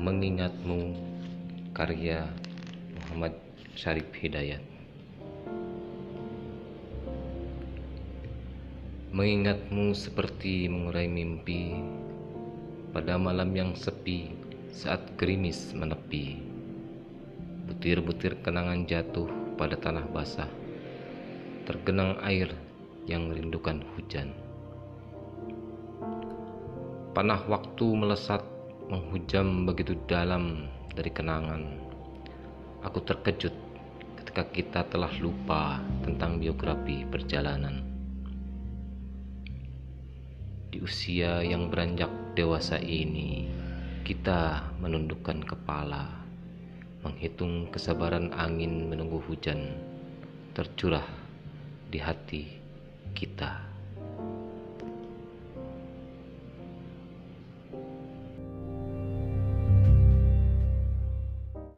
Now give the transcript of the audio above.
Mengingatmu karya Muhammad Syarif Hidayat. Mengingatmu seperti mengurai mimpi pada malam yang sepi saat gerimis menepi. Butir-butir kenangan jatuh pada tanah basah. Tergenang air yang merindukan hujan. Panah waktu melesat menghujam begitu dalam dari kenangan aku terkejut ketika kita telah lupa tentang biografi perjalanan di usia yang beranjak dewasa ini, kita menundukkan kepala, menghitung kesabaran angin menunggu hujan tercurah di hati kita.